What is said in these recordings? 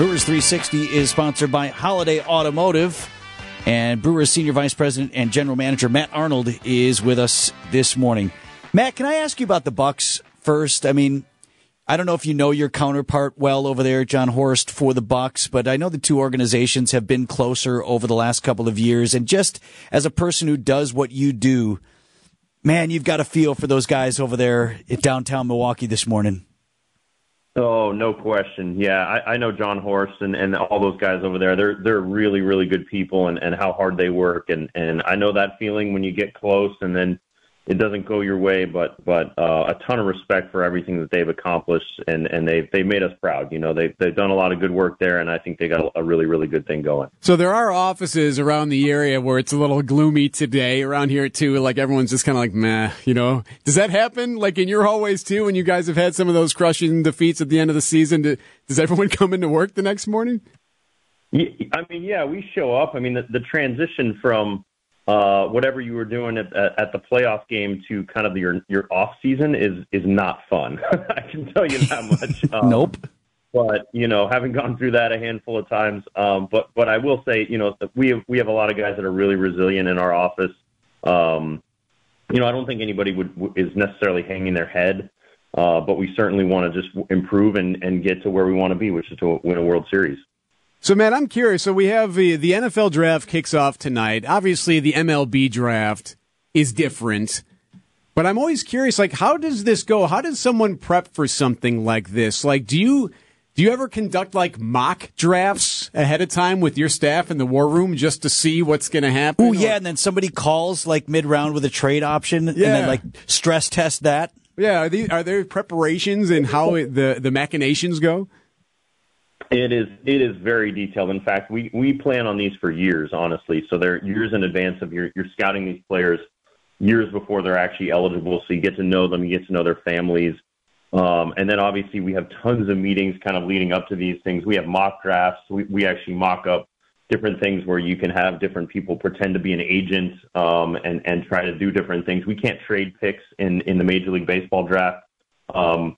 Brewers 360 is sponsored by Holiday Automotive. And Brewers Senior Vice President and General Manager Matt Arnold is with us this morning. Matt, can I ask you about the Bucks first? I mean, I don't know if you know your counterpart well over there, Jon Horst, for the Bucks, but I know the two organizations have been closer over the last couple of years. And just as a person who does what you do, man, you've got a feel for those guys over there at downtown Milwaukee this morning. Oh, no question. Yeah, I, I know Jon Horst and, and all those guys over there. They're they're really really good people and, and how hard they work and and I know that feeling when you get close and then it doesn't go your way, but but uh, a ton of respect for everything that they've accomplished, and and they they made us proud. You know, they they've done a lot of good work there, and I think they got a really really good thing going. So there are offices around the area where it's a little gloomy today. Around here too, like everyone's just kind of like meh. You know, does that happen like in your hallways too? When you guys have had some of those crushing defeats at the end of the season, do, does everyone come into work the next morning? I mean, yeah, we show up. I mean, the, the transition from whatever you were doing at, at, at the playoff game to kind of your your off season is is not fun. I can tell you that much. Um, nope. But you know, having gone through that a handful of times, um, but but I will say, you know, we have we have a lot of guys that are really resilient in our office. Um, you know, I don't think anybody would is necessarily hanging their head, uh, but we certainly want to just improve and and get to where we want to be, which is to win a World Series. So, man, I'm curious. So, we have the, the NFL draft kicks off tonight. Obviously, the MLB draft is different. But I'm always curious, like, how does this go? How does someone prep for something like this? Like, do you do you ever conduct like mock drafts ahead of time with your staff in the war room just to see what's going to happen? Oh yeah, and then somebody calls like mid round with a trade option, yeah. and then like stress test that. Yeah, are, these, are there preparations and how oh. the the machinations go? It is it is very detailed. In fact, we we plan on these for years, honestly. So they're years in advance of your you're scouting these players years before they're actually eligible. So you get to know them, you get to know their families, um, and then obviously we have tons of meetings kind of leading up to these things. We have mock drafts. We we actually mock up different things where you can have different people pretend to be an agent um, and and try to do different things. We can't trade picks in in the Major League Baseball draft. Um,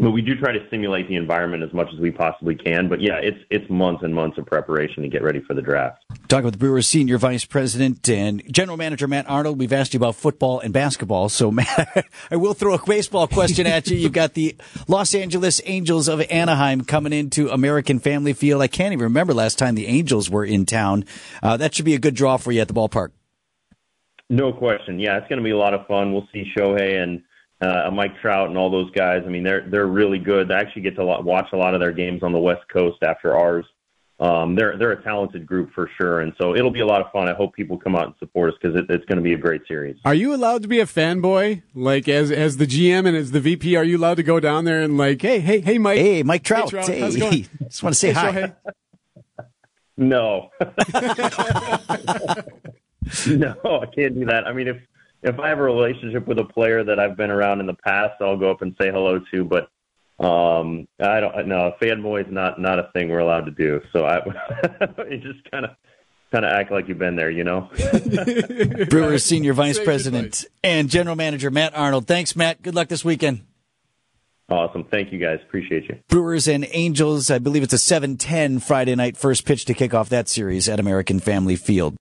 we do try to simulate the environment as much as we possibly can. But yeah, it's it's months and months of preparation to get ready for the draft. Talking with the Brewers senior vice president and general manager Matt Arnold, we've asked you about football and basketball. So Matt, I will throw a baseball question at you. You've got the Los Angeles Angels of Anaheim coming into American Family Field. I can't even remember last time the Angels were in town. Uh, that should be a good draw for you at the ballpark. No question. Yeah, it's going to be a lot of fun. We'll see Shohei and uh, Mike Trout and all those guys. I mean, they're they're really good. They actually get to watch a lot of their games on the West Coast after ours. Um, they're they're a talented group for sure, and so it'll be a lot of fun. I hope people come out and support us because it, it's going to be a great series. Are you allowed to be a fanboy? Like as as the GM and as the VP, are you allowed to go down there and like, hey, hey, hey, Mike, hey, Mike Trout, hey, Trout hey. how's it going? just want to say hey, hi. no, no, I can't do that. I mean, if if I have a relationship with a player that I've been around in the past, I'll go up and say hello to. But um, I don't know. Fanboy is not not a thing we're allowed to do. So I you just kind of kind of act like you've been there, you know. Brewers senior vice president and general manager Matt Arnold. Thanks, Matt. Good luck this weekend. Awesome. Thank you guys. Appreciate you. Brewers and Angels. I believe it's a 7-10 Friday night first pitch to kick off that series at American Family Field.